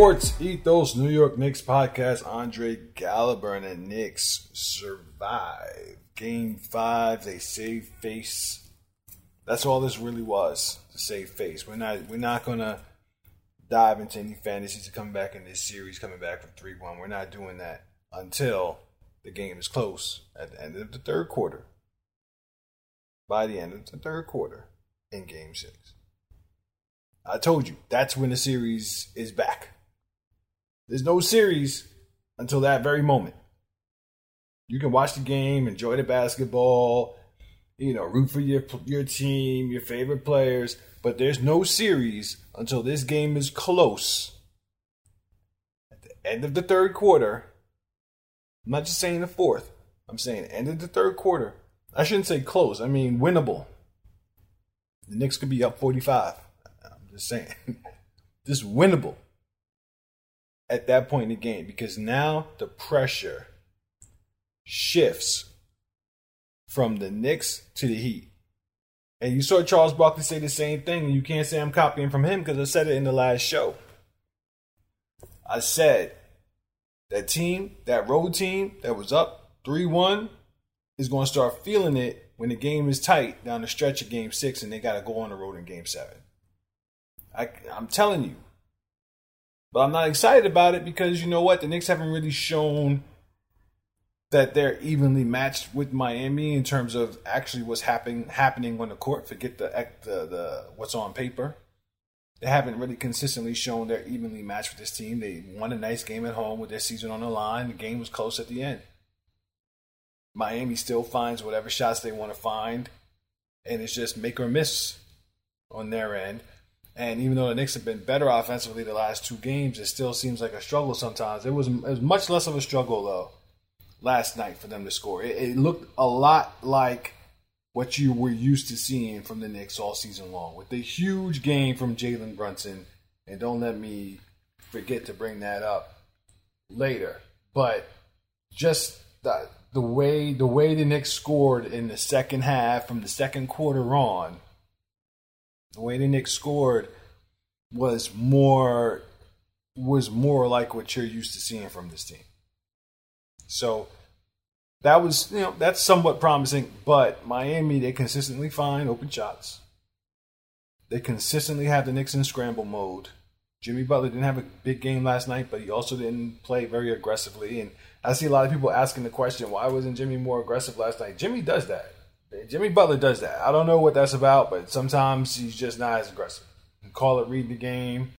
Sports Ethos New York Knicks podcast. Andre Gallagher and Knicks survive. Game five, they save face. That's all this really was to save face. We're not we're not gonna dive into any fantasies to come back in this series, coming back from three one. We're not doing that until the game is close at the end of the third quarter. By the end of the third quarter in game six. I told you, that's when the series is back. There's no series until that very moment. You can watch the game, enjoy the basketball, you know, root for your your team, your favorite players, but there's no series until this game is close. At the end of the third quarter, I'm not just saying the fourth. I'm saying end of the third quarter. I shouldn't say close. I mean winnable. The Knicks could be up 45. I'm just saying. just winnable at that point in the game because now the pressure shifts from the Knicks to the Heat. And you saw Charles Barkley say the same thing. And you can't say I'm copying from him because I said it in the last show. I said that team, that road team that was up 3 1, is going to start feeling it when the game is tight down the stretch of game six and they got to go on the road in game seven. I, I'm telling you. But I'm not excited about it because you know what? The Knicks haven't really shown that they're evenly matched with Miami in terms of actually what's happening happening on the court. Forget the the, the what's on paper. They haven't really consistently shown they're evenly matched with this team. They won a nice game at home with their season on the line. The game was close at the end. Miami still finds whatever shots they want to find, and it's just make or miss on their end. And even though the Knicks have been better offensively the last two games, it still seems like a struggle sometimes. It was, it was much less of a struggle though last night for them to score. It, it, looked a lot like what you were used to seeing from the Knicks all season long, with the huge game from Jalen Brunson. And don't let me forget to bring that up later. But just the, the way the way the Knicks scored in the second half from the second quarter on, the way the Knicks scored was more was more like what you're used to seeing from this team. So that was, you know, that's somewhat promising. But Miami, they consistently find open shots. They consistently have the Knicks in scramble mode. Jimmy Butler didn't have a big game last night, but he also didn't play very aggressively. And I see a lot of people asking the question, why wasn't Jimmy more aggressive last night? Jimmy does that. Jimmy Butler does that. I don't know what that's about, but sometimes he's just not as aggressive. You call it reading the game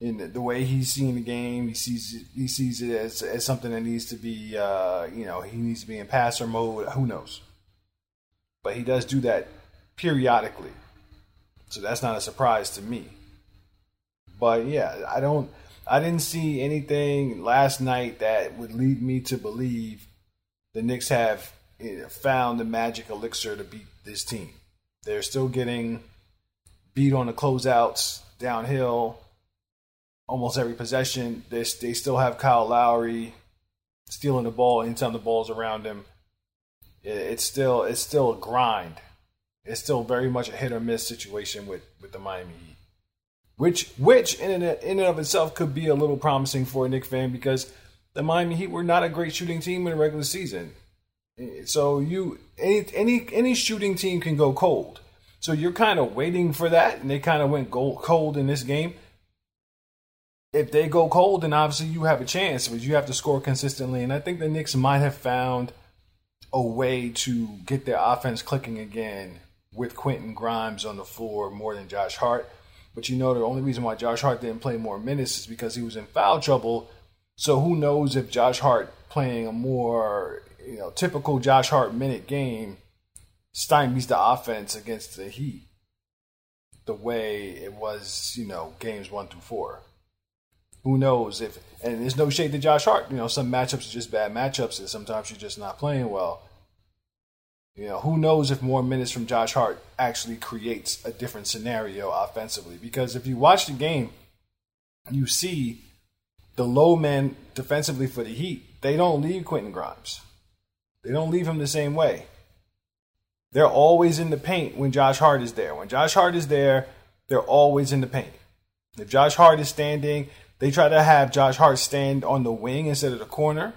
in the way he's seeing the game, he sees it, he sees it as, as something that needs to be, uh, you know, he needs to be in passer mode. Who knows? But he does do that periodically, so that's not a surprise to me. But yeah, I don't, I didn't see anything last night that would lead me to believe the Knicks have found the magic elixir to beat this team. They're still getting beat on the closeouts downhill almost every possession. They they still have Kyle Lowry stealing the ball anytime the ball's around him. it's still it's still a grind. It's still very much a hit or miss situation with with the Miami Heat, which which in and, in and of itself could be a little promising for a Knick fan because the Miami Heat were not a great shooting team in the regular season. So you any any any shooting team can go cold. So you're kind of waiting for that, and they kind of went cold in this game if they go cold, then obviously you have a chance, but you have to score consistently. And I think the Knicks might have found a way to get their offense clicking again with Quentin Grimes on the floor more than Josh Hart. But you know, the only reason why Josh Hart didn't play more minutes is because he was in foul trouble. So who knows if Josh Hart playing a more you know typical Josh Hart minute game stymies the offense against the Heat the way it was, you know, games one through four who knows if and there's no shade to Josh Hart. You know, some matchups are just bad matchups, and sometimes you're just not playing well. You know, who knows if more minutes from Josh Hart actually creates a different scenario offensively? Because if you watch the game, you see the low men defensively for the Heat. They don't leave Quentin Grimes. They don't leave him the same way. They're always in the paint when Josh Hart is there. When Josh Hart is there, they're always in the paint. If Josh Hart is standing, They try to have Josh Hart stand on the wing instead of the corner.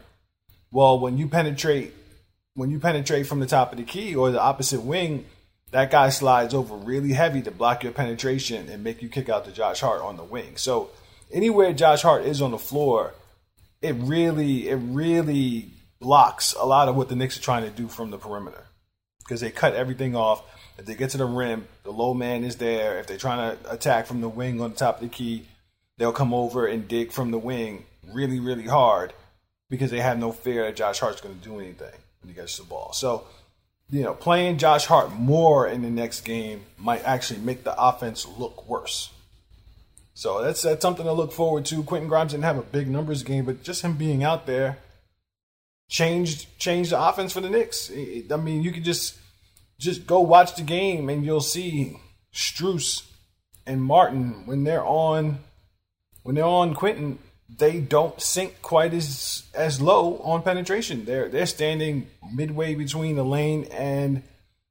Well, when you penetrate when you penetrate from the top of the key or the opposite wing, that guy slides over really heavy to block your penetration and make you kick out to Josh Hart on the wing. So anywhere Josh Hart is on the floor, it really it really blocks a lot of what the Knicks are trying to do from the perimeter because they cut everything off. If they get to the rim, the low man is there. If they're trying to attack from the wing on the top of the key, they'll come over and dig from the wing really, really hard because they have no fear that Josh Hart's going to do anything when he gets the ball. So, you know, playing Josh Hart more in the next game might actually make the offense look worse. So that's that's something to look forward to. Quentin Grimes didn't have a big numbers game, but just him being out there changed changed the offense for the Knicks. I mean, you could just just go watch the game and you'll see Strus and Martin when they're on when they're on Quentin, they don't sink quite as as low on penetration. They're they're standing midway between the lane and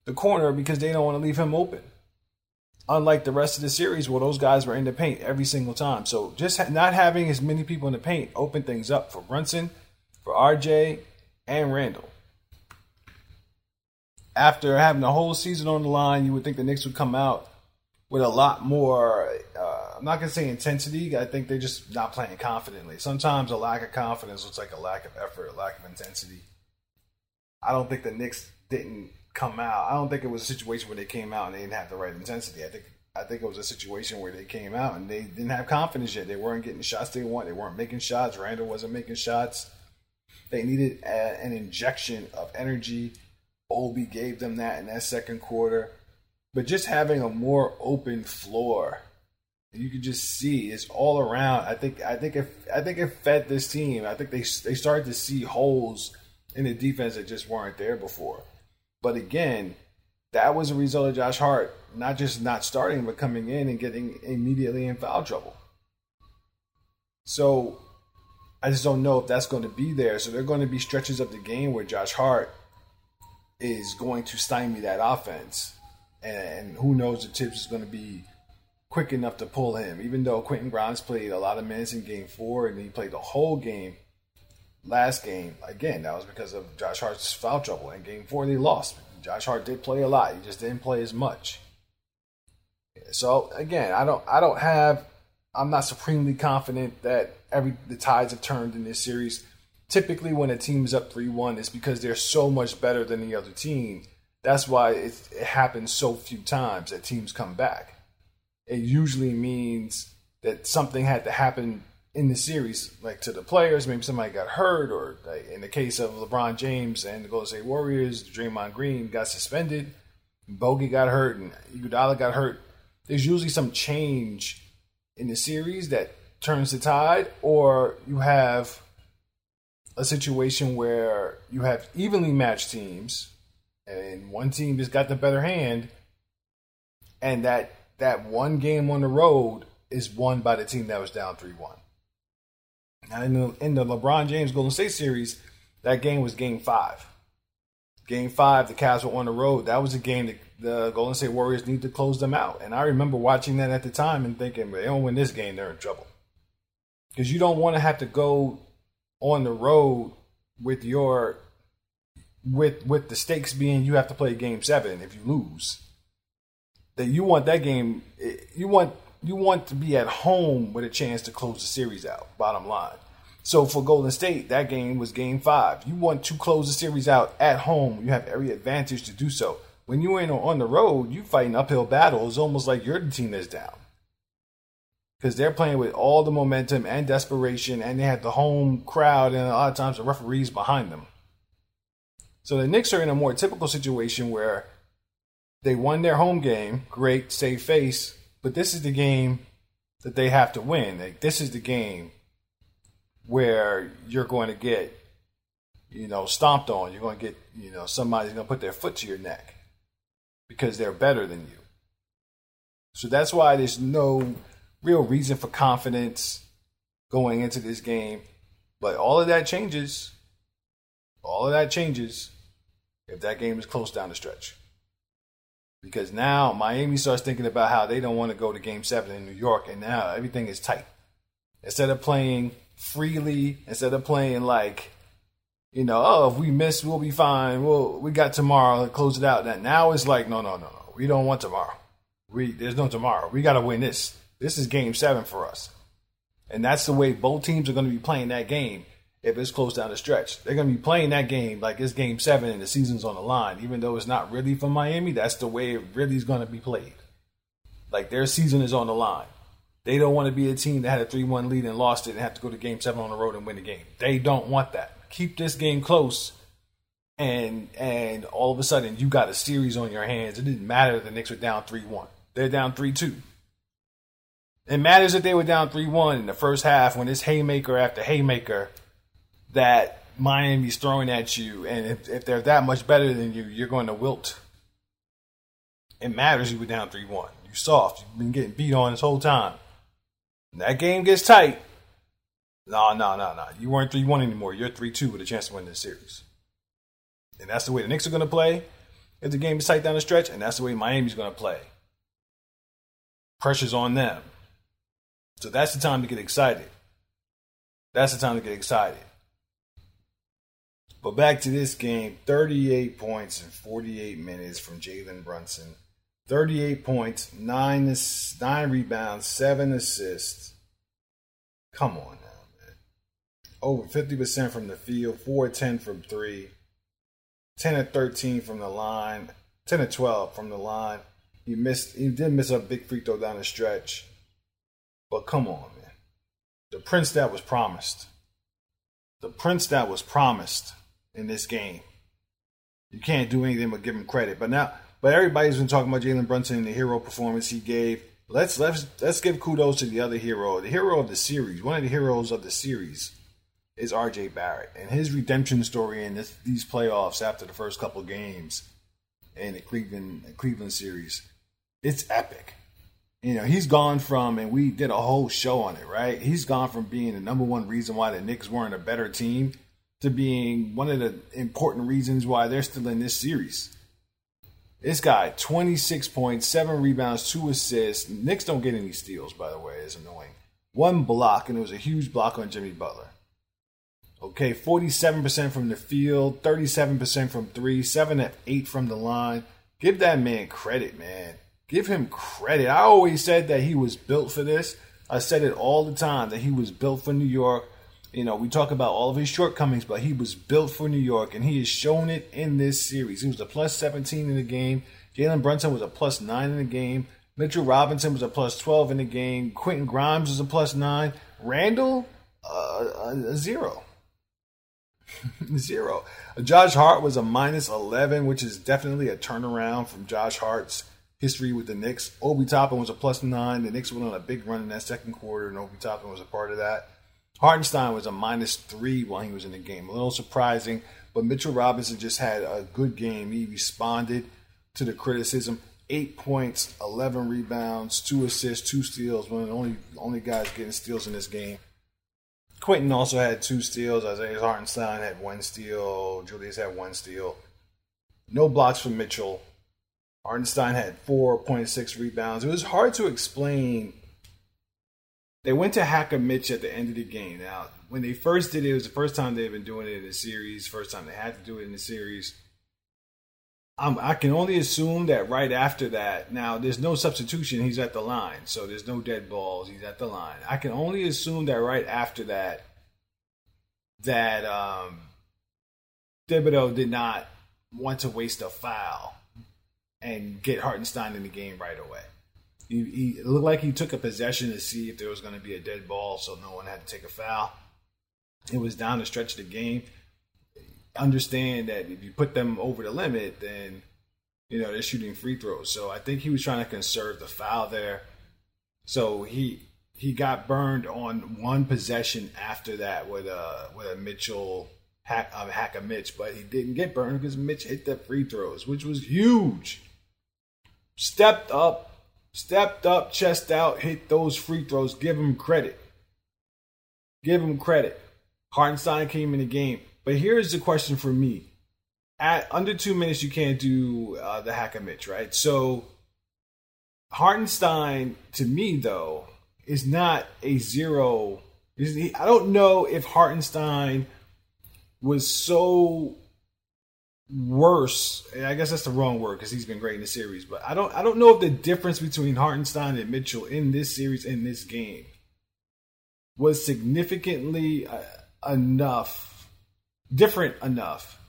the corner because they don't want to leave him open. Unlike the rest of the series, where those guys were in the paint every single time. So just not having as many people in the paint opened things up for Brunson, for RJ, and Randle. After having the whole season on the line, you would think the Knicks would come out with a lot more. Uh, I'm not gonna say intensity. I think they're just not playing confidently. Sometimes a lack of confidence looks like a lack of effort, a lack of intensity. I don't think the Knicks didn't come out. I don't think it was a situation where they came out and they didn't have the right intensity. I think I think it was a situation where they came out and they didn't have confidence yet. They weren't getting shots they want. They weren't making shots. Randle wasn't making shots. They needed a, an injection of energy. Obi gave them that in that second quarter. But just having a more open floor, you can just see it's all around. I think I think if I think it fed this team. I think they they started to see holes in the defense that just weren't there before. But again, that was a result of Josh Hart not just not starting, but coming in and getting immediately in foul trouble. So I just don't know if that's going to be there. So there are going to be stretches of the game where Josh Hart is going to stymie that offense. And who knows if Thibs is going to be quick enough to pull him. Even though Quentin Grimes played a lot of minutes in game four and he played the whole game last game, again, that was because of Josh Hart's foul trouble. In game four, they lost. Josh Hart did play a lot. He just didn't play as much. So again, I don't I don't have I'm not supremely confident that every the tides have turned in this series. Typically, when a team is up three one, it's because they're so much better than the other team. That's why it, it happens so few times that teams come back. It usually means that something had to happen in the series, like to the players. Maybe somebody got hurt, or like in the case of LeBron James and the Golden State Warriors, Draymond Green got suspended, Bogey got hurt, and Iguodala got hurt. There's usually some change in the series that turns the tide, or you have a situation where you have evenly matched teams, and one team just got the better hand, and that that one game on the road is won by the team that was down three one. Now in the in the LeBron James Golden State series, that game was game five. Game five, the Cavs were on the road. That was a game that the Golden State Warriors need to close them out. And I remember watching that at the time and thinking, they don't win this game, they're in trouble. Because you don't want to have to go on the road with your with with the stakes being you have to play game seven if you lose. That you want that game eh, you want you want to be at home with a chance to close the series out, bottom line. So for Golden State, that game was game five. You want to close the series out at home. You have every advantage to do so. When you ain't on the road, you fight an uphill battle. It's almost like you're the team that's down. Because they're playing with all the momentum and desperation, and they have the home crowd and a lot of times the referees behind them. So the Knicks are in a more typical situation where they won their home game, great, save face, but this is the game that they have to win. Like, this is the game where you're going to get, you know, stomped on. You're going to get, you know, somebody's going to put their foot to your neck because they're better than you. So that's why there's no real reason for confidence going into this game. But all of that changes. All of that changes if that game is close down the stretch. Because now Miami starts thinking about how they don't want to go to game seven in New York, and now everything is tight. Instead of playing freely, instead of playing like, you know, oh, if we miss, we'll be fine. We'll we got tomorrow. Close it out. That now it's like, no, no, no, no. We don't want tomorrow. We there's no tomorrow. We got to win this. This is game seven for us, and that's the way both teams are going to be playing that game. If it's close down the stretch, they're going to be playing that game like it's game seven and the season's on the line. Even though it's not really for Miami, that's the way it really is going to be played. Like their season is on the line. They don't want to be a team that had a 3 1 lead and lost it and have to go to game seven on the road and win the game. They don't want that. Keep this game close and and all of a sudden you got a series on your hands. It didn't matter if the Knicks were down 3 1. They're down 3 2. It matters that they were down 3 1 in the first half when it's haymaker after haymaker that Miami's throwing at you. And if, if they're that much better than you, you're going to wilt. It matters you were down 3 1. You soft. You've been getting beat on this whole time. That game gets tight. No, no, no, no. You weren't 3 1 anymore. You're 3 2 with a chance to win this series. And that's the way the Knicks are going to play if the game is tight down the stretch. And that's the way Miami's going to play. Pressure's on them. So that's the time to get excited. That's the time to get excited. But back to this game 38 points in 48 minutes from Jalen Brunson. 38 points, 9, 9 rebounds, 7 assists. Come on now, man. Over 50% from the field, 4 10 from 3, 10 of 13 from the line, 10 of 12 from the line. He missed, he did miss a big free throw down the stretch. But come on, man. The Prince that was promised. The Prince that was promised in this game. You can't do anything but give him credit. But now, but everybody's been talking about Jalen Brunson and the hero performance he gave. Let's let's let's give kudos to the other hero, the hero of the series. One of the heroes of the series is R.J. Barrett and his redemption story in this, these playoffs after the first couple games in the Cleveland Cleveland series. It's epic. You know, he's gone from, and we did a whole show on it, right? He's gone from being the number one reason why the Knicks weren't a better team to being one of the important reasons why they're still in this series. This guy, 26 points, 7 rebounds, 2 assists. Knicks don't get any steals, by the way. It's annoying. One block, and it was a huge block on Jimmy Butler. Okay, 47% from the field, 37% from 3, 7 at 8 from the line. Give that man credit, man. Give him credit. I always said that he was built for this. I said it all the time that he was built for New York you know, we talk about all of his shortcomings, but he was built for New York, and he has shown it in this series. He was a plus 17 in the game. Jalen Brunson was a plus 9 in the game. Mitchell Robinson was a plus 12 in the game. Quentin Grimes was a plus 9. Randle, uh, a zero. zero. Josh Hart was a minus 11, which is definitely a turnaround from Josh Hart's history with the Knicks. Obi Toppin was a plus 9. The Knicks went on a big run in that second quarter, and Obi Toppin was a part of that. Hartenstein was a minus three while he was in the game. A little surprising, but Mitchell Robinson just had a good game. He responded to the criticism. Eight points, eleven rebounds, two assists, two steals. One of the only only guys getting steals in this game. Quentin also had two steals. Isaiah Hartenstein had one steal. Julius had one steal. No blocks from Mitchell. Hartenstein had 4.6 rebounds. It was hard to explain they went to hack a Mitch at the end of the game. Now, when they first did it, it was the first time they've been doing it in the series. First time they had to do it in the series. Um, I can only assume that right after that. Now, there's no substitution. He's at the line, so there's no dead balls. He's at the line. I can only assume that right after that, that um, Thibodeau did not want to waste a foul and get Hartenstein in the game right away. He, he, it looked like he took a possession to see if there was going to be a dead ball, so no one had to take a foul. It was down the stretch of the game. Understand that if you put them over the limit, then you know they're shooting free throws. So I think he was trying to conserve the foul there. So he he got burned on one possession after that with a with a Mitchell hack um, hack a Mitch, but he didn't get burned because Mitch hit the free throws, which was huge. Stepped up, stepped up, chest out, hit those free throws. Give him credit. Give him credit. Hartenstein came in the game. But here's the question for me. At under two minutes, you can't do uh, the hack a Mitch, right? So Hartenstein, to me, though, is not a zero I don't know if Hartenstein was so worse. I guess that's the wrong word because he's been great in the series. But I don't I don't know if the difference between Hartenstein and Mitchell in this series in this game was significantly uh, enough, different enough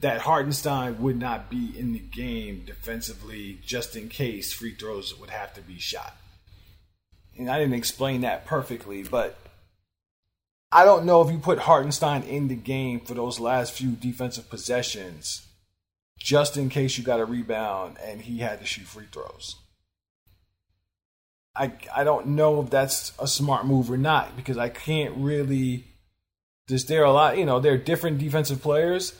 that Hartenstein would not be in the game defensively just in case free throws would have to be shot. And I didn't explain that perfectly, but I don't know if you put Hartenstein in the game for those last few defensive possessions, just in case you got a rebound and he had to shoot free throws. I I don't know if that's a smart move or not because I can't really. Just there are a lot, you know, they're different defensive players.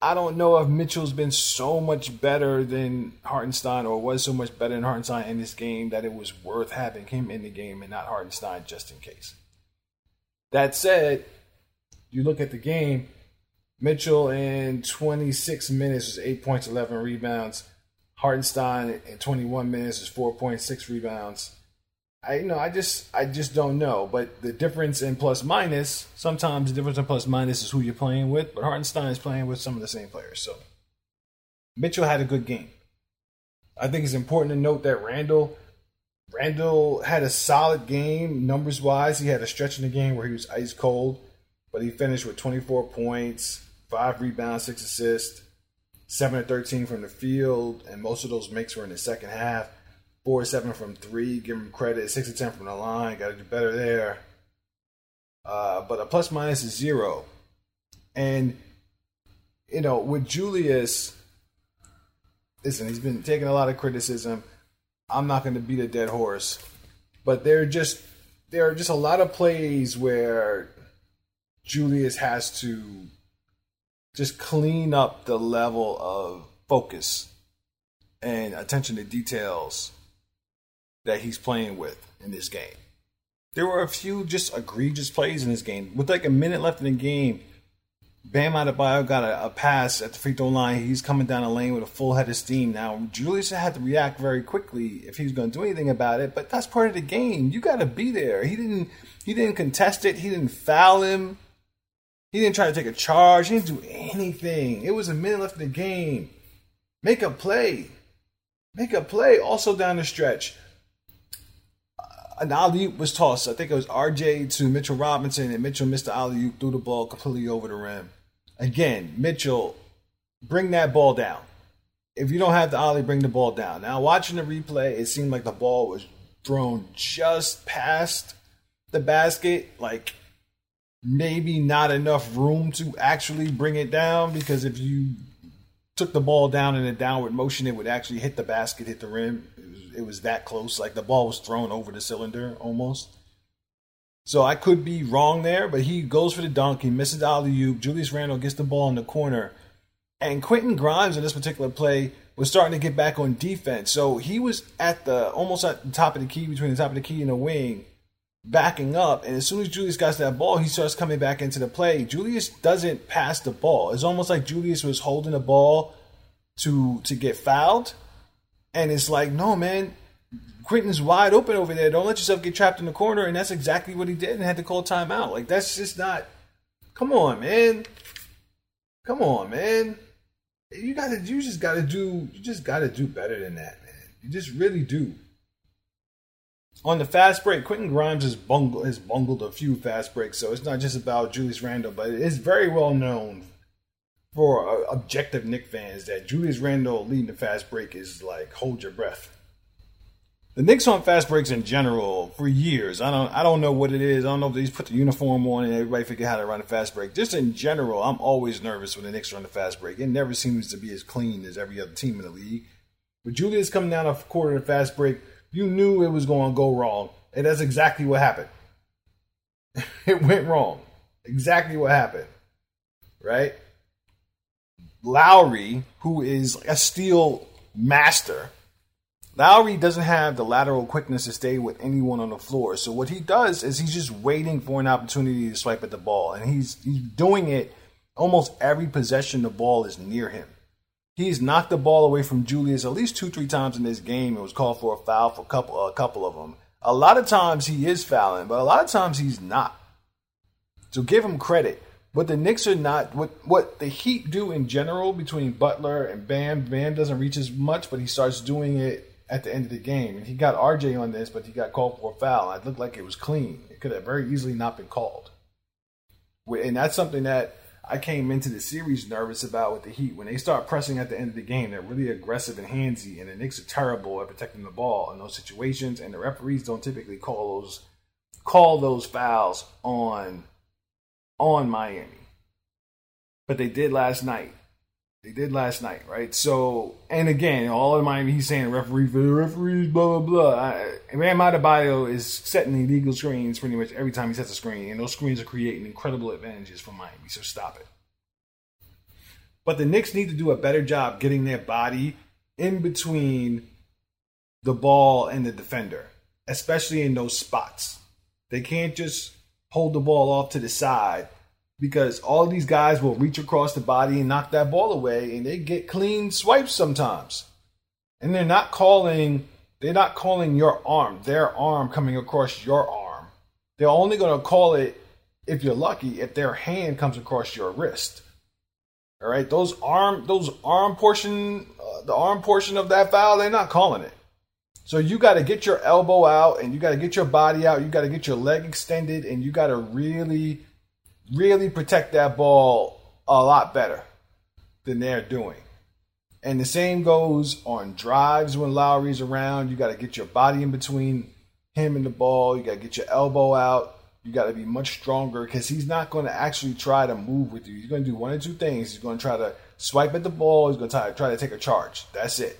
I don't know if Mitchell's been so much better than Hartenstein or was so much better than Hartenstein in this game that it was worth having him in the game and not Hartenstein just in case. That said, you look at the game, Mitchell in 26 minutes is 8 points, 11 rebounds. Hartenstein in 21 minutes is 4.6 rebounds. I you know I just I just don't know, but the difference in plus minus sometimes the difference in plus minus is who you're playing with. But Hartenstein is playing with some of the same players, so Mitchell had a good game. I think it's important to note that Randle Randle had a solid game numbers wise. He had a stretch in the game where he was ice cold, but he finished with 24 points, five rebounds, six assists, seven to 13 from the field, and most of those makes were in the second half. Four seven from three, give him credit. Six to ten from the line, got to do better there. Uh, but a plus minus is zero, and you know with Julius, listen, he's been taking a lot of criticism I'm not going to beat a dead horse, but there are just there are just a lot of plays where Julius has to just clean up the level of focus and attention to details that he's playing with in this game. There were a few just egregious plays in this game. With like a minute left in the game, Bam Adebayo got a, a, pass at the free throw line. He's coming down the lane with a full head of steam. Now, Julius had to react very quickly if he was going to do anything about it, but that's part of the game. You got to be there. He didn't. He didn't contest it. He didn't foul him. He didn't try to take a charge. He didn't do anything. It was a minute left in the game. Make a play. Make a play. Also down the stretch, an alley oop was tossed. I think it was RJ to Mitchell Robinson, and Mitchell missed the alley oop, threw the ball completely over the rim. Again, Mitchell, bring that ball down. If you don't have the ollie, bring the ball down. Now, watching the replay, it seemed like the ball was thrown just past the basket, like maybe not enough room to actually bring it down because if you took the ball down in a downward motion, it would actually hit the basket, hit the rim. It was, it was that close. Like the ball was thrown over the cylinder almost. So I could be wrong there, but he goes for the dunk. He misses the alley oop. Julius Randle gets the ball in the corner. And Quentin Grimes in this particular play was starting to get back on defense. So he was at the almost at the top of the key, between the top of the key and the wing, backing up. And as soon as Julius got that ball, he starts coming back into the play. Julius doesn't pass the ball. It's almost like Julius was holding the ball to to get fouled. And it's like, no, man, Quentin's wide open over there. Don't let yourself get trapped in the corner. And that's exactly what he did and had to call timeout. Like, that's just not. Come on, man. Come on, man. You gotta, you just gotta do, you just gotta do better than that, man. You just really do on the fast break, Quentin Grimes has bungled, has bungled a few fast breaks, so it's not just about Julius Randle, but it is very well known for uh, objective Knick fans that Julius Randle leading the fast break is like hold your breath. The Knicks on fast breaks in general for years. I don't I don't know what it is. I don't know if they just put the uniform on and everybody figure how to run a fast break. Just in general, I'm always nervous when the Knicks run the fast break. It never seems to be as clean as every other team in the league. But Julius coming down a quarter of the fast break you knew it was going to go wrong. And that's exactly what happened. it went wrong. Exactly what happened. Right? Lowry, who is a steal master, Lowry doesn't have the lateral quickness to stay with anyone on the floor. So what he does is he's just waiting for an opportunity to swipe at the ball. And he's he's doing it almost every possession the ball is near him. He's knocked the ball away from Julius at least two, three times in this game. It was called for a foul for a couple, a couple of them. A lot of times he is fouling, but a lot of times he's not. So give him credit. But the Knicks are not what what the Heat do in general between Butler and Bam. Bam doesn't reach as much, but he starts doing it at the end of the game. And he got RJ on this, but he got called for a foul. It looked like it was clean. It could have very easily not been called. And that's something that I came into the series nervous about with the Heat. When they start pressing at the end of the game, they're really aggressive and handsy, and the Knicks are terrible at protecting the ball in those situations. And the referees don't typically call those call those fouls on on Miami. But they did last night. They did last night, right? So, and again, all of Miami, he's saying referee for the referees, blah, blah, blah. I, Bam Adebayo is setting illegal screens pretty much every time he sets a screen, and those screens are creating incredible advantages for Miami, so stop it. But the Knicks need to do a better job getting their body in between the ball and the defender, especially in those spots. They can't just hold the ball off to the side because all these guys will reach across the body and knock that ball away and they get clean swipes sometimes. And they're not calling they're not calling your arm, their arm coming across your arm. They're only going to call it if you're lucky if their hand comes across your wrist. All right, those arm those arm portion uh, the arm portion of that foul, they're not calling it. So you got to get your elbow out and you got to get your body out. You got to get your leg extended and you got to really really protect that ball a lot better than they're doing. And the same goes on drives when Lowry's around. You got to get your body in between him and the ball. You got to get your elbow out. You got to be much stronger because he's not going to actually try to move with you. He's going to do one or two things. He's going to try to swipe at the ball. He's going to try, try to take a charge. That's it.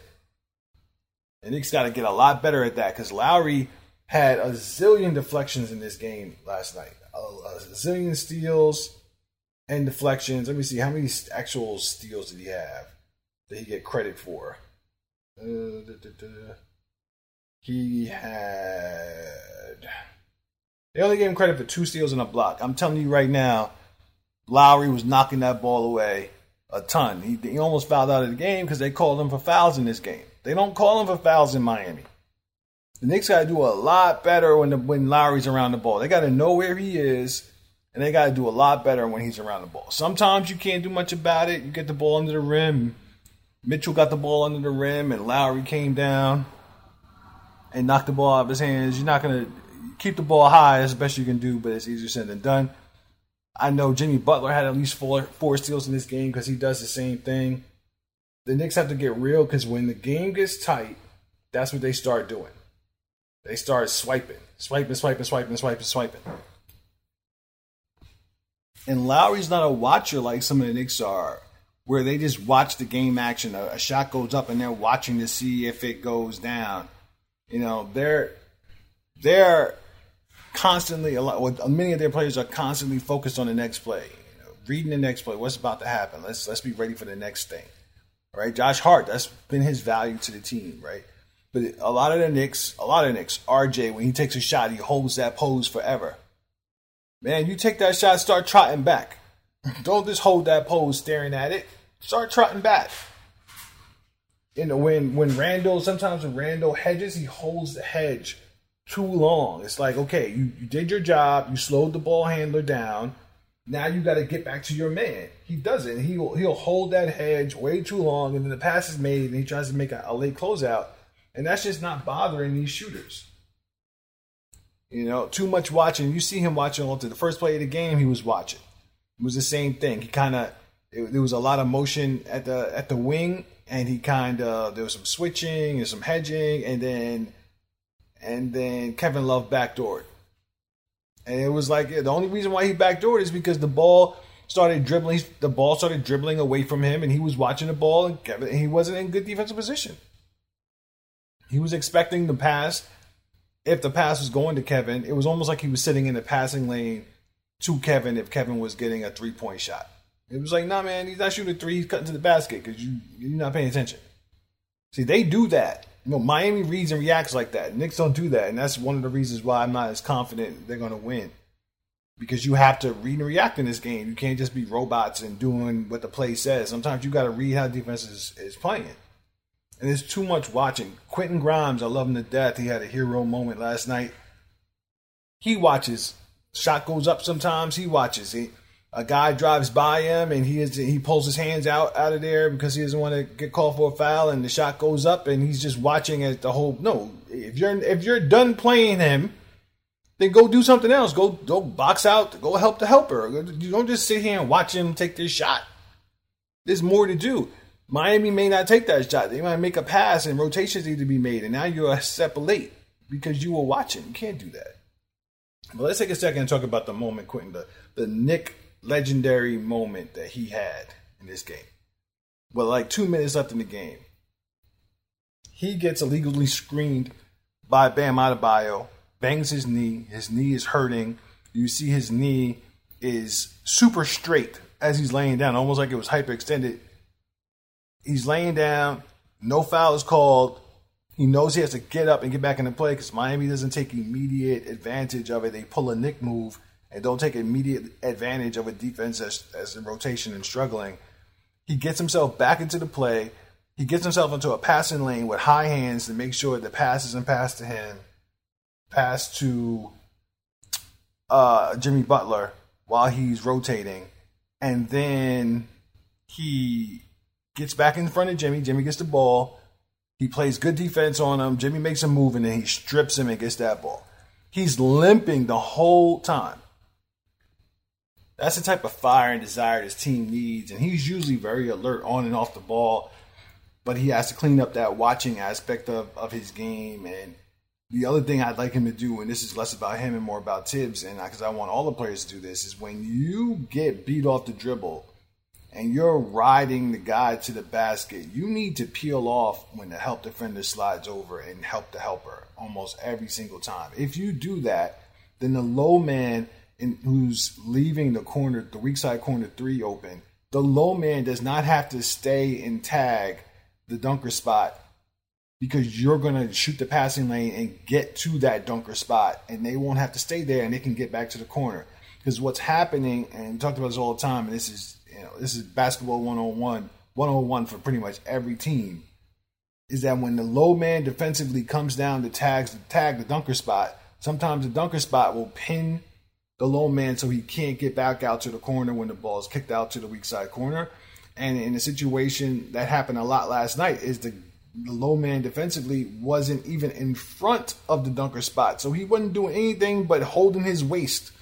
And Knicks got to get a lot better at that because Lowry had a zillion deflections in this game last night a, a zillion steals and deflections. Let me see how many actual steals did he have that he get credit for. Uh, da, da, da. He had. They only gave him credit for two steals and a block. I'm telling you right now, Lowry was knocking that ball away a ton. He, he almost fouled out of the game because they called him for fouls in this game. They don't call him for fouls in Miami. The Knicks got to do a lot better when the, when Lowry's around the ball. They got to know where he is, and they got to do a lot better when he's around the ball. Sometimes you can't do much about it. You get the ball under the rim. Mitchell got the ball under the rim, and Lowry came down and knocked the ball out of his hands. You're not going to keep the ball high as best you can do, but it's easier said than done. I know Jimmy Butler had at least four four steals in this game because he does the same thing. The Knicks have to get real because when the game gets tight, that's what they start doing. They started swiping, swiping, swiping, swiping, swiping, swiping. And Lowry's not a watcher like some of the Knicks are, where they just watch the game action. A, a shot goes up and they're watching to see if it goes down. You know, they're they're constantly a lot. Many of their players are constantly focused on the next play, you know, reading the next play. What's about to happen? Let's let's be ready for the next thing. Right, Josh Hart. That's been his value to the team. Right, but a lot of the Knicks, a lot of the Knicks, RJ, when he takes a shot, he holds that pose forever. Man, you take that shot, start trotting back. Don't just hold that pose staring at it. Start trotting back. You know, when when Randle, sometimes when Randle hedges, he holds the hedge too long. It's like, okay, you, you did your job, you slowed the ball handler down. Now you got to get back to your man. He doesn't. He'll he'll hold that hedge way too long, and then the pass is made, and he tries to make a, a late closeout and that's just not bothering these shooters. You know, too much watching. You see him watching all through the first play of the game. He was watching. It was the same thing. He kind of there was a lot of motion at the at the wing, and he kind of there was some switching and some hedging, and then and then Kevin Love backdoored, and it was like the only reason why he backdoored is because the ball started dribbling. The ball started dribbling away from him, and he was watching the ball, and Kevin he wasn't in good defensive position. He was expecting the pass. If the pass was going to Kevin, it was almost like he was sitting in the passing lane to Kevin if Kevin was getting a three point shot. It was like, nah, man, he's not shooting three. He's cutting to the basket because you you're not paying attention. See, they do that. You know, Miami reads and reacts like that. Knicks don't do that, and that's one of the reasons why I'm not as confident they're going to win. Because you have to read and react in this game. You can't just be robots and doing what the play says. Sometimes you got to read how defense is, is playing. And it's too much watching. Quentin Grimes, I love him to death. He had a hero moment last night. He watches. Shot goes up sometimes. He watches. He, a guy drives by him and he is he pulls his hands out out of there because he doesn't want to get called for a foul and the shot goes up and he's just watching as the whole no if you're if you're done playing him then go do something else go go box out go help the helper you don't just sit here and watch him take this shot there's more to do Miami may not take that shot they might make a pass and rotations need to be made and now you're a step late because you were watching you can't do that but let's take a second and talk about the moment Quentin the the Knick legendary moment that he had in this game. Well, like two minutes left in the game, he gets illegally screened by Bam Adebayo, bangs his knee. His knee is hurting. You see his knee is super straight as he's laying down, almost like it was hyperextended. He's laying down. No foul is called. He knows he has to get up and get back into play because Miami doesn't take immediate advantage of it. They pull a Knick move and don't take immediate advantage of a defense as, as in rotation and struggling. He gets himself back into the play. He gets himself into a passing lane with high hands to make sure the pass isn't passed to him, pass to uh, Jimmy Butler while he's rotating. And then he gets back in front of Jimmy. Jimmy gets the ball. He plays good defense on him. Jimmy makes a move and then he strips him and gets that ball. He's limping the whole time. That's the type of fire and desire this team needs. And he's usually very alert on and off the ball, but he has to clean up that watching aspect of, of his game. And the other thing I'd like him to do, and this is less about him and more about Thibs, and because I want all the players to do this, is when you get beat off the dribble and you're riding the guy to the basket, you need to peel off when the help defender slides over and help the helper almost every single time. If you do that, then the low man – in, who's leaving the corner, the weak side corner three open, the low man does not have to stay and tag the dunker spot because you're going to shoot the passing lane and get to that dunker spot, and they won't have to stay there and they can get back to the corner. Because what's happening, and we talked about this all the time, and this is you know this is basketball 101, 101 for pretty much every team, is that when the low man defensively comes down to tags tag the dunker spot, sometimes the dunker spot will pin the low man so he can't get back out to the corner when the ball is kicked out to the weak side corner. And in a situation that happened a lot last night is the the low man defensively wasn't even in front of the dunker spot. So he wasn't doing anything but holding his waist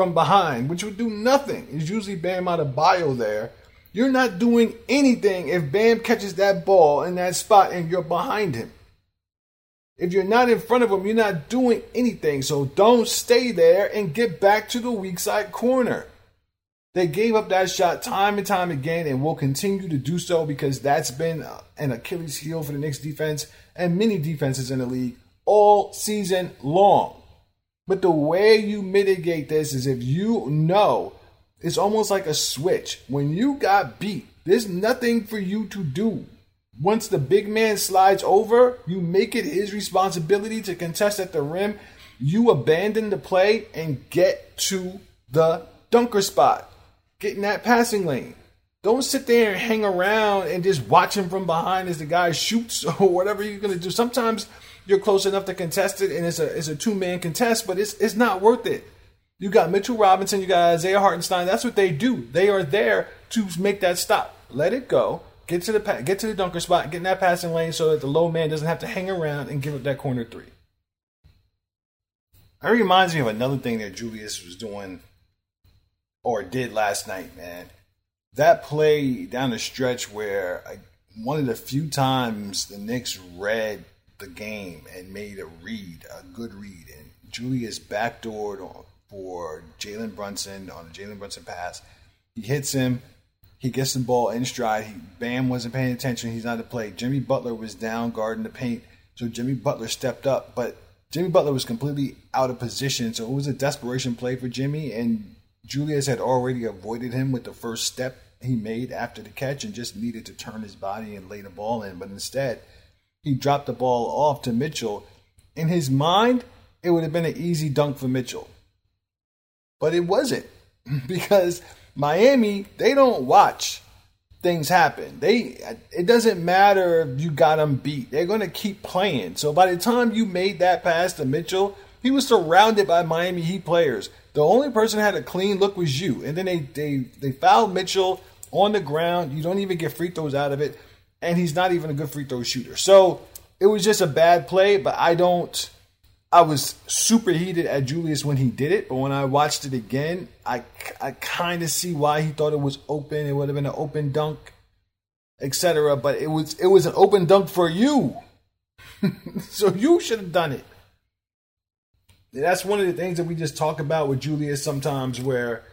from behind, which would do nothing. It's usually Bam Adebayo there. You're not doing anything if Bam catches that ball in that spot and you're behind him. If you're not in front of him, you're not doing anything. So don't stay there and get back to the weak side corner. They gave up that shot time and time again and will continue to do so because that's been an Achilles heel for the Knicks defense and many defenses in the league all season long. But the way you mitigate this is if you know it's almost like a switch. When you got beat, there's nothing for you to do. Once the big man slides over, you make it his responsibility to contest at the rim. You abandon the play and get to the dunker spot. Get in that passing lane. Don't sit there and hang around and just watch him from behind as the guy shoots or whatever you're gonna do. Sometimes you're close enough to contest it and it's a it's a two man contest, but it's it's not worth it. You got Mitchell Robinson, you got Isaiah Hartenstein. That's what they do. They are there to make that stop. Let it go Get to the get to the dunker spot, get in that passing lane so that the low man doesn't have to hang around and give up that corner three. That reminds me of another thing that Julius was doing or did last night, man. That play down the stretch where I, one of the few times the Knicks read the game and made a read, a good read, and Julius backdoored for Jalen Brunson on a Jalen Brunson pass. He hits him. He gets the ball in stride. He, Bam wasn't paying attention. He's not to play. Jimmy Butler was down guarding the paint, so Jimmy Butler stepped up. But Jimmy Butler was completely out of position, so it was a desperation play for Jimmy. And Julius had already avoided him with the first step he made after the catch, and just needed to turn his body and lay the ball in. But instead, he dropped the ball off to Mitchell. In his mind, it would have been an easy dunk for Mitchell, but it wasn't because Miami, they don't watch. things happen. They it doesn't matter if you got them beat. They're going to keep playing. So by the time you made that pass to Mitchell, he was surrounded by Miami Heat players. The only person had a clean look was you. And then they they they fouled Mitchell on the ground. You don't even get free throws out of it, and he's not even a good free throw shooter. So it was just a bad play, but I don't I was super heated at Julius when he did it, but when I watched it again, I, I kind of see why he thought it was open. It would have been an open dunk, etc. But it was it was an open dunk for you, so you should have done it. That's one of the things that we just talk about with Julius sometimes, where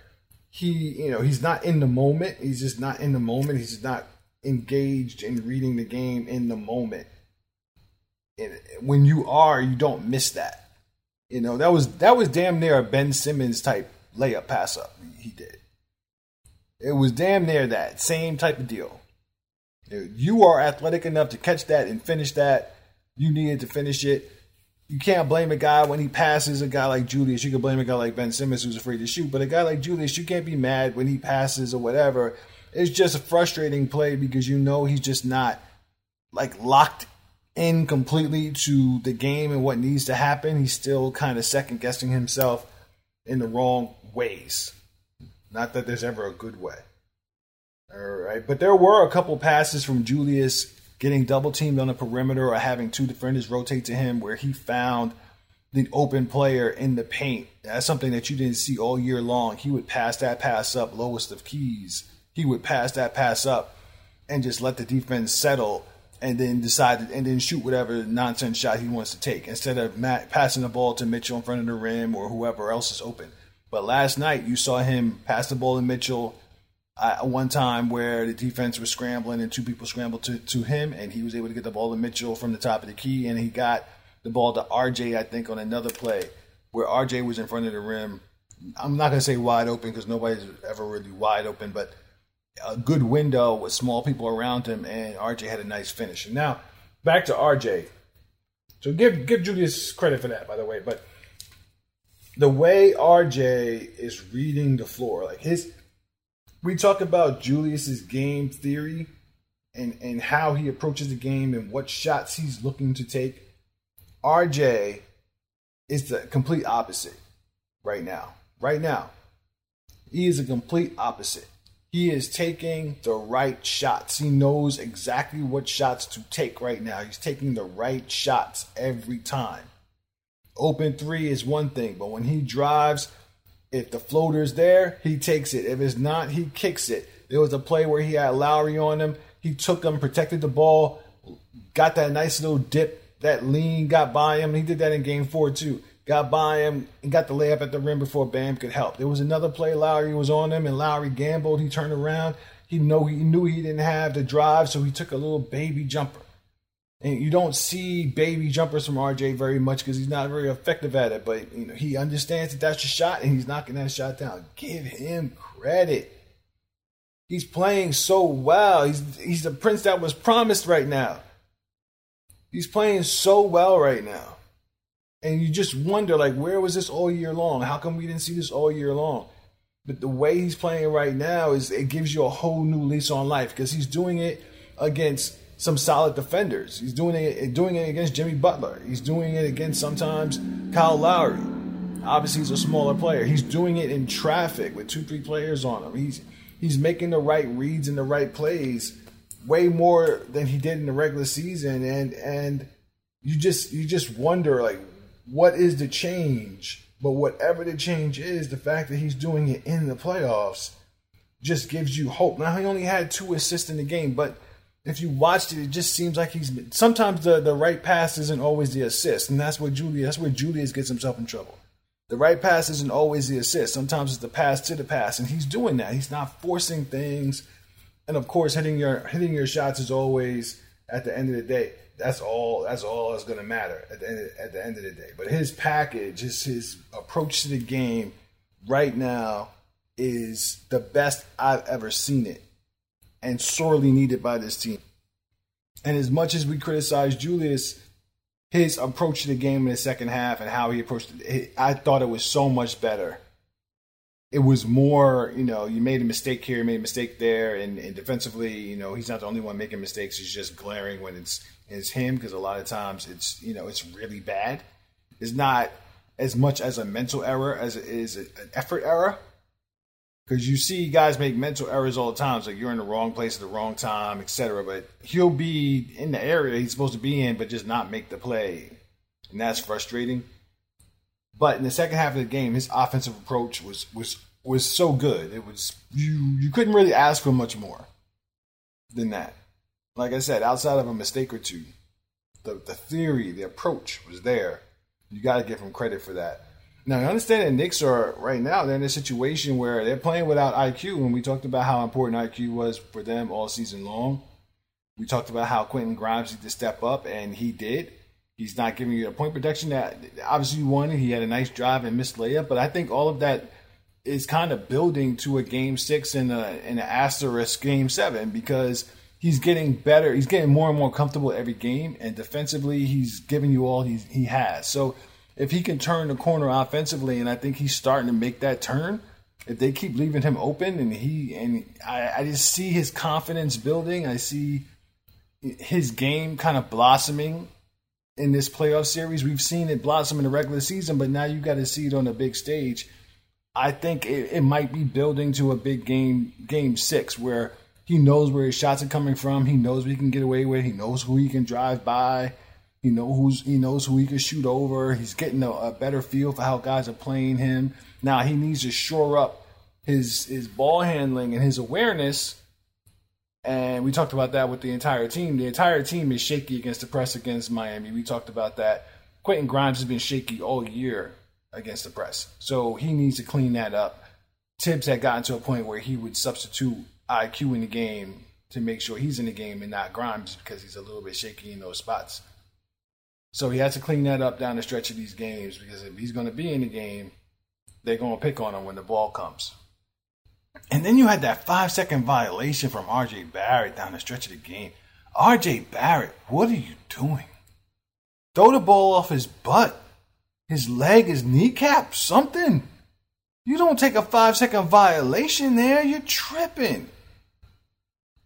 he you know he's not in the moment. He's just not in the moment. He's just not engaged in reading the game in the moment when you are, you don't miss that. You know, that was that was damn near a Ben Simmons type layup pass up he did. It was damn near that same type of deal. You are athletic enough to catch that and finish that. You needed to finish it. You can't blame a guy when he passes a guy like Julius. You can blame a guy like Ben Simmons who's afraid to shoot, but a guy like Julius, you can't be mad when he passes or whatever. It's just a frustrating play because you know he's just not like locked in completely to the game and what needs to happen. He's still kind of second guessing himself in the wrong ways. Not that there's ever a good way. All right. But there were a couple passes from Julius getting double teamed on the perimeter or having two defenders rotate to him where he found the open player in the paint. That's something that you didn't see all year long. He would pass that pass up, lowest of keys. He would pass that pass up and just let the defense settle and then decide and then shoot whatever nonsense shot he wants to take instead of passing the ball to Mitchell in front of the rim or whoever else is open. But last night you saw him pass the ball to Mitchell uh, one time where the defense was scrambling and two people scrambled to, to him and he was able to get the ball to Mitchell from the top of the key and he got the ball to RJ I think on another play where RJ was in front of the rim. I'm not going to say wide open because nobody's ever really wide open, but – a good window with small people around him, and RJ had a nice finish. Now back to RJ. So give give Julius credit for that, by the way. But the way RJ is reading the floor, like his, we talk about Julius's game theory and and how he approaches the game and what shots he's looking to take. RJ is the complete opposite right now. Right now, he is a complete opposite he is taking the right shots. He knows exactly what shots to take right now. He's taking the right shots every time. Open three is one thing, but when he drives, if the floater's there, he takes it. If it's not, he kicks it. There was a play where he had Lowry on him. He took him, protected the ball, got that nice little dip, that lean got by him. He did that in game four too got by him and got the layup at the rim before Bam could help. There was another play Lowry was on him and Lowry gambled. He turned around. He know he knew he didn't have the drive, so he took a little baby jumper. And you don't see baby jumpers from RJ very much because he's not very effective at it. But you know he understands that that's your shot and he's knocking that shot down. Give him credit. He's playing so well. He's he's the prince that was promised right now. He's playing so well right now and you just wonder like where was this all year long? How come we didn't see this all year long? But the way he's playing right now is it gives you a whole new lease on life because he's doing it against some solid defenders. He's doing it eh, doing it against jimmy butler. He's doing it against sometimes kyle lowry. Obviously he's a smaller player. He's doing it in traffic with two three players on him. He's he's making the right reads and the right plays way more than he did in the regular season. And and you just you just wonder like what is the change? But whatever the change is, the fact that he's doing it in the playoffs just gives you hope. Now he only had two assists in the game, but if you watched it, it just seems like he's sometimes the, the right pass isn't always the assist, and that's what Julius that's where Julius gets himself in trouble. The right pass isn't always the assist. Sometimes it's the pass to the pass, and he's doing that. He's not forcing things, and of course, hitting your hitting your shots is always at the end of the day that's all that's all that's going to matter at the, end, at the end of the day. But his package, his his approach to the game right now is the best I've ever seen it, and sorely needed by this team. And as much as we criticize Julius, his approach to the game in the second half and how he approached it, I thought it was so much better it was more, you know, you made a mistake here, made a mistake there, and, and defensively, you know, he's not the only one making mistakes. He's just glaring when it's it's him because a lot of times it's you know it's really bad. It's not as much as a mental error as it is an effort error. Because you see guys make mental errors all the time. It's like you're in the wrong place at the wrong time, etc. But he'll be in the area he's supposed to be in, but just not make the play. And that's frustrating. But in the second half of the game, his offensive approach was was was so good. It was you you couldn't really ask for much more than that. Like I said, outside of a mistake or two, the the theory, the approach was there. You got to give him credit for that. Now, I understand that Knicks are right now they're in a situation where they're playing without IQ. When we talked about how important IQ was for them all season long, we talked about how Quentin Grimes needed to step up, and he did. He's not giving you a point protection that obviously you wanted. He had a nice drive and missed layup, but I think all of that is kind of building to a game six and an asterisk game seven because he's getting better. He's getting more and more comfortable every game, and defensively, he's giving you all he he has. So if he can turn the corner offensively, and I think he's starting to make that turn. If they keep leaving him open, and he and I, I just see his confidence building. I see his game kind of blossoming in this playoff series. We've seen it blossom in the regular season, but now you got to see it on the big stage. I think it, it, might be building to a big game, game six, where he knows where his shots are coming from. He knows what he can get away with. He knows who he can drive by. He know who's he knows who he can shoot over. He's getting a, a better feel for how guys are playing him. Now he needs to shore up his his ball handling and his awareness and we talked about that with the entire team. The entire team is shaky against the press against Miami. We talked about that. Quentin Grimes has been shaky all year against the press. So he needs to clean that up. Thibs had gotten to a point where he would substitute IQ in the game to make sure he's in the game and not Grimes because he's a little bit shaky in those spots. So he has to clean that up down the stretch of these games because if he's going to be in the game, they're going to pick on him when the ball comes. And then you had that five second violation from RJ Barrett down the stretch of the game. RJ Barrett, what are you doing? Throw the ball off his butt, his leg, his kneecap, something. You don't take a five second violation there, you're tripping.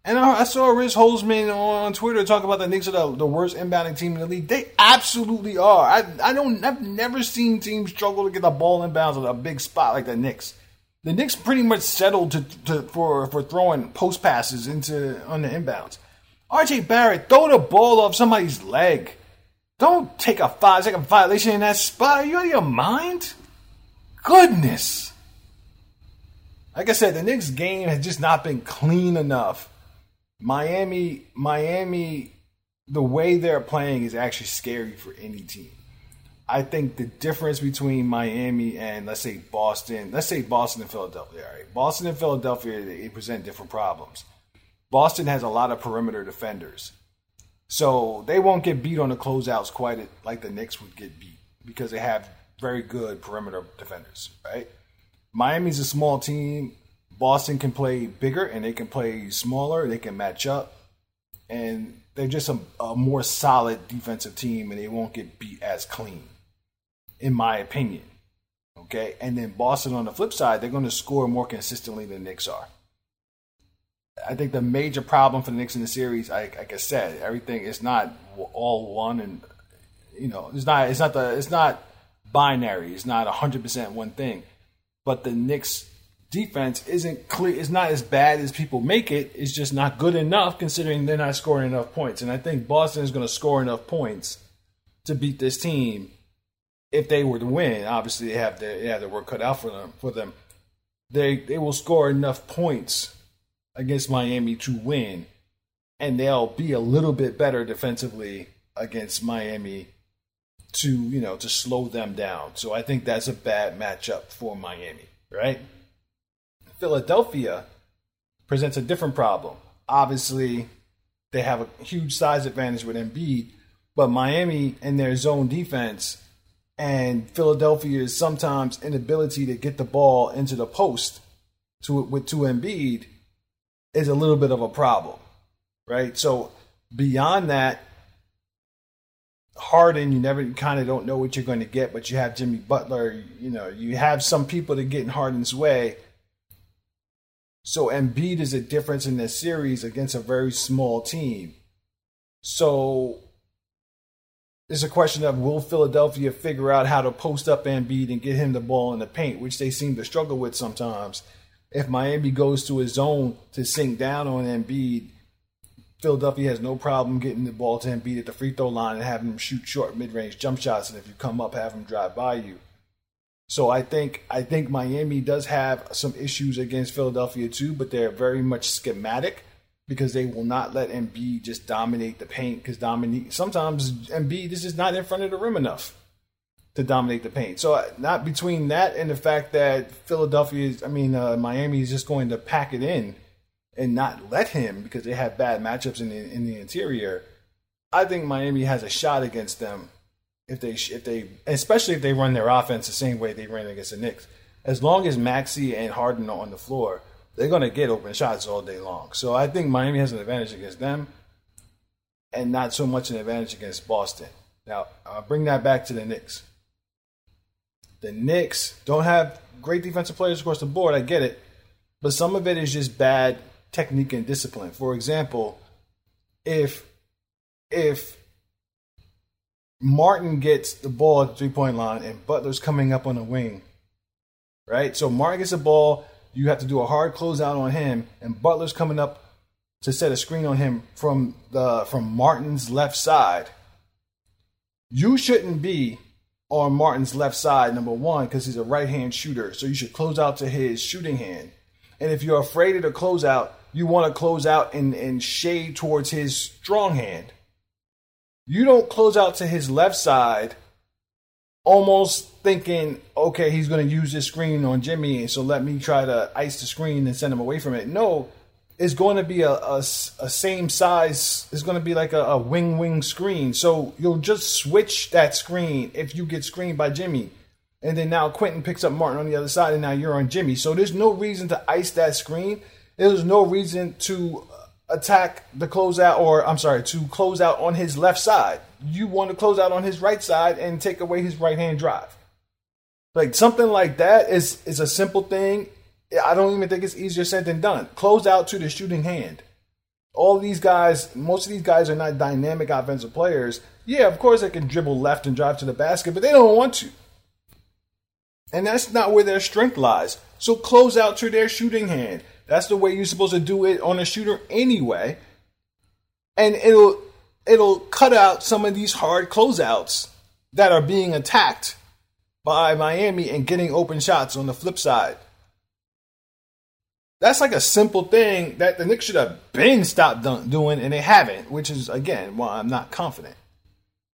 And I saw Riz Holzman on Twitter talk about the Knicks are the, the worst inbounding team in the league. They absolutely are. I I don't I've never seen teams struggle to get the ball inbounds at a big spot like the Knicks the Knicks pretty much settled to, to, for for throwing post passes into on the inbounds. RJ Barrett, throw the ball off somebody's leg. Don't take a five second violation in that spot. Are you out of your mind? Goodness. Like I said, the Knicks game has just not been clean enough. Miami, Miami, the way they're playing is actually scary for any team. I think the difference between Miami and let's say Boston, let's say Boston and Philadelphia. All right, Boston and Philadelphia they present different problems. Boston has a lot of perimeter defenders, so they won't get beat on the closeouts quite like the Knicks would get beat because they have very good perimeter defenders. Right? Miami's a small team. Boston can play bigger and they can play smaller. They can match up, and they're just a, a more solid defensive team, and they won't get beat as clean in my opinion. Okay, and then Boston on the flip side, they're going to score more consistently than the Knicks are. I think the major problem for the Knicks in the series, like, like I said, everything is not all one, and you know, it's not it's not the it's not binary. It's not hundred percent one thing, but the Knicks defense isn't clear. It's not as bad as people make it. It's just not good enough considering they're not scoring enough points. And I think Boston is going to score enough points to beat this team if they were to win, obviously they have their they have their work cut out for them. For them, they they will score enough points against Miami to win, and they'll be a little bit better defensively against Miami to you know to slow them down. So I think that's a bad matchup for Miami, right? Philadelphia presents a different problem. Obviously, they have a huge size advantage with Embiid, but Miami and their zone defense and Philadelphia's sometimes inability to get the ball into the post to with to Embiid is a little bit of a problem, right? So beyond that, Harden, you never kind of don't know what you're going to get, but you have Jimmy Butler. You know, you have some people to get in Harden's way. So Embiid is a difference in this series against a very small team. So it's a question of will Philadelphia figure out how to post up Embiid and get him the ball in the paint, which they seem to struggle with sometimes. If Miami goes to a zone to sink down on Embiid, Philadelphia has no problem getting the ball to Embiid at the free throw line and having him shoot short mid range jump shots, and if you come up, have him drive by you. So I think I think Miami does have some issues against Philadelphia too, but they're very much schematic because they will not let Embiid just dominate the paint. Because dominate sometimes Embiid this is not in front of the rim enough to dominate the paint. So uh, not between that and the fact that Philadelphia is, I mean uh, Miami is just going to pack it in and not let him because they have bad matchups in the in the interior. I think Miami has a shot against them if they if they especially if they run their offense the same way they ran against the Knicks. As long as Maxey and Harden are on the floor, they're going to get open shots all day long. So I think Miami has an advantage against them, and not so much an advantage against Boston. Now I'll bring that back to the Knicks. The Knicks don't have great defensive players across the board. I get it, but some of it is just bad technique and discipline. For example, if if Martin gets the ball at the three point line and Butler's coming up on the wing, right? So Martin gets the ball, you have to do a hard closeout on him, and Butler's coming up to set a screen on him from the from Martin's left side. You shouldn't be on Martin's left side, number one, because he's a right hand shooter. So you should close out to his shooting hand. And if you're afraid of the closeout, you want to close out and, and shade towards his strong hand you don't close out to his left side almost thinking, okay, he's going to use this screen on Jimmy, so let me try to ice the screen and send him away from it. No, it's going to be a, a, a same size, it's going to be like a, a wing wing screen. So you'll just switch that screen if you get screened by Jimmy. And then now Quentin picks up Martin on the other side, and now you're on Jimmy. So there's no reason to ice that screen. There's no reason to attack the closeout, or I'm sorry, to close out on his left side. You want to close out on his right side and take away his right hand drive. Like something like that is is a simple thing. I don't even think it's easier said than done. Close out to the shooting hand. All these guys, most of these guys are not dynamic offensive players. Yeah, of course they can dribble left and drive to the basket, but they don't want to. And that's not where their strength lies. So close out to their shooting hand. That's the way you're supposed to do it on a shooter anyway. And it'll it'll cut out some of these hard closeouts that are being attacked by Miami and getting open shots on the flip side. That's like a simple thing that the Knicks should have been stopped doing, and they haven't, which is, again, why I'm not confident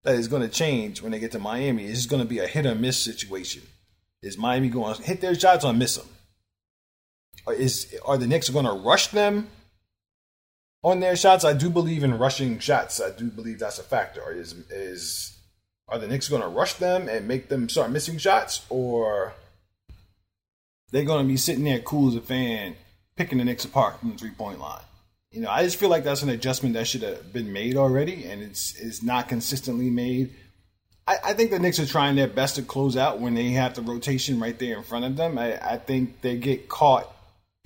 that it's going to change when they get to Miami. It's just going to be a hit or miss situation. Is Miami going to hit their shots or miss them? Is are the Knicks going to rush them on their shots? I do believe in rushing shots. I do believe that's a factor. Is is are the Knicks going to rush them and make them start missing shots, or they're going to be sitting there cool as a fan, picking the Knicks apart from the three point line? You know, I just feel like that's an adjustment that should have been made already, and it's is not consistently made. I, I, think the Knicks are trying their best to close out when they have the rotation right there in front of them. I, I think they get caught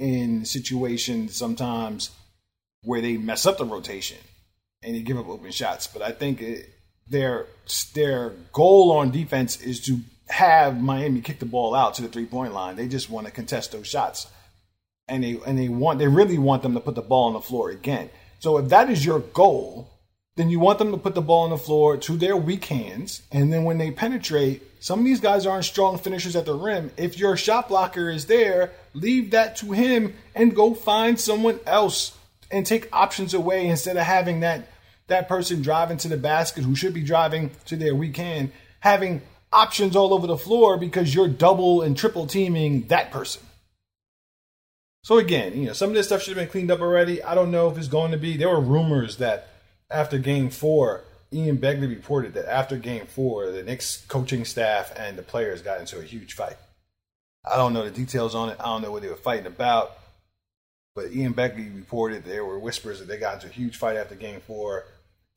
in situations sometimes where they mess up the rotation and they give up open shots. But I think it, their their goal on defense is to have Miami kick the ball out to the three point line. They just want to contest those shots, and they and they want they really want them to put the ball on the floor again. So if that is your goal, then you want them to put the ball on the floor to their weak hands, and then when they penetrate, some of these guys aren't strong finishers at the rim. If your shot blocker is there, leave that to him and go find someone else and take options away instead of having that that person driving to the basket who should be driving to their weak hand, having options all over the floor because you're double and triple teaming that person. So again, you know, some of this stuff should have been cleaned up already. I don't know if it's going to be. There were rumors that after game four, Ian Begley reported that after game four, the Knicks coaching staff and the players got into a huge fight. I don't know the details on it. I don't know what they were fighting about. But Ian Begley reported there were whispers that they got into a huge fight after game four.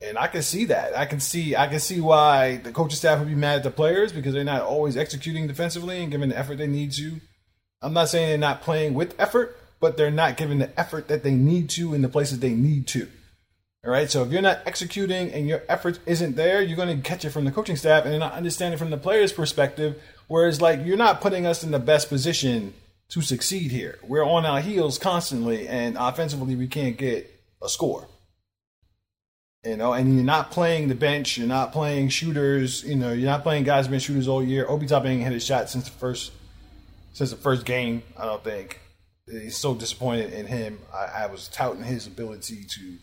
And I can see that. I can see I can see why the coaching staff would be mad at the players because they're not always executing defensively and giving the effort they need to. I'm not saying they're not playing with effort, but they're not giving the effort that they need to in the places they need to. All right. So if you're not executing and your effort isn't there, you're going to catch it from the coaching staff and not understanding from the players' perspective. Whereas, like, you're not putting us in the best position to succeed here. We're on our heels constantly, and offensively, we can't get a score. You know, and you're not playing the bench. You're not playing shooters. You know, you're not playing guys who've been shooters all year. Obi Toppin ain't hit a shot since the first since the first game. I don't think he's so disappointed in him. I, I was touting his ability to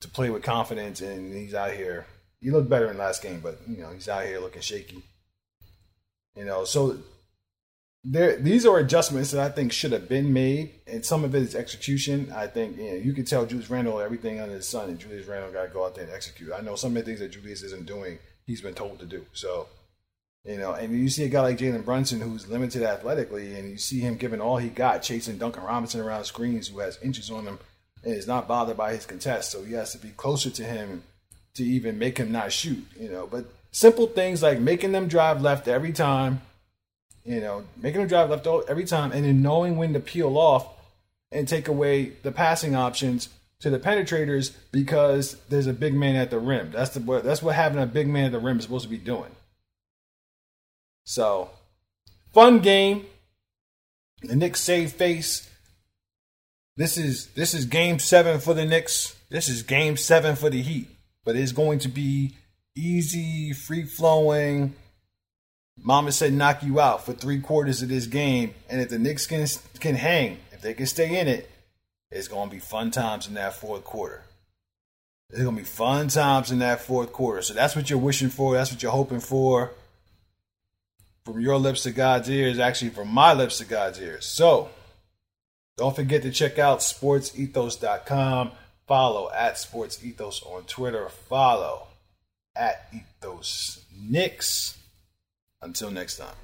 to play with confidence, and he's out here. He looked better in last game, but you know he's out here looking shaky. You know, so there these are adjustments that I think should have been made, and some of it is execution. I think you, know, you can tell Julius Randle everything under the sun, and Julius Randle got to go out there and execute. I know some of the things that Julius isn't doing, he's been told to do. So, you know, and you see a guy like Jalen Brunson who's limited athletically, and you see him giving all he got, chasing Duncan Robinson around screens, who has inches on him and is not bothered by his contest. So he has to be closer to him to even make him not shoot. You know, but simple things like making them drive left every time, you know, making them drive left every time, and then knowing when to peel off and take away the passing options to the penetrators because there's a big man at the rim. That's the that's what having a big man at the rim is supposed to be doing. So, fun game. The Knicks save face. This is this is game seven for the Knicks. This is game seven for the Heat. But it's going to be easy, free flowing. Mama said knock you out for three quarters of this game. And if the Knicks can can hang, if they can stay in it, it's gonna be fun times in that fourth quarter. It's gonna be fun times in that fourth quarter. So that's what you're wishing for. That's what you're hoping for. From your lips to God's ears, actually from my lips to God's ears. So don't forget to check out sportsethos.com. Follow at sportsethos on Twitter. Follow at ethos Knicks. Until next time.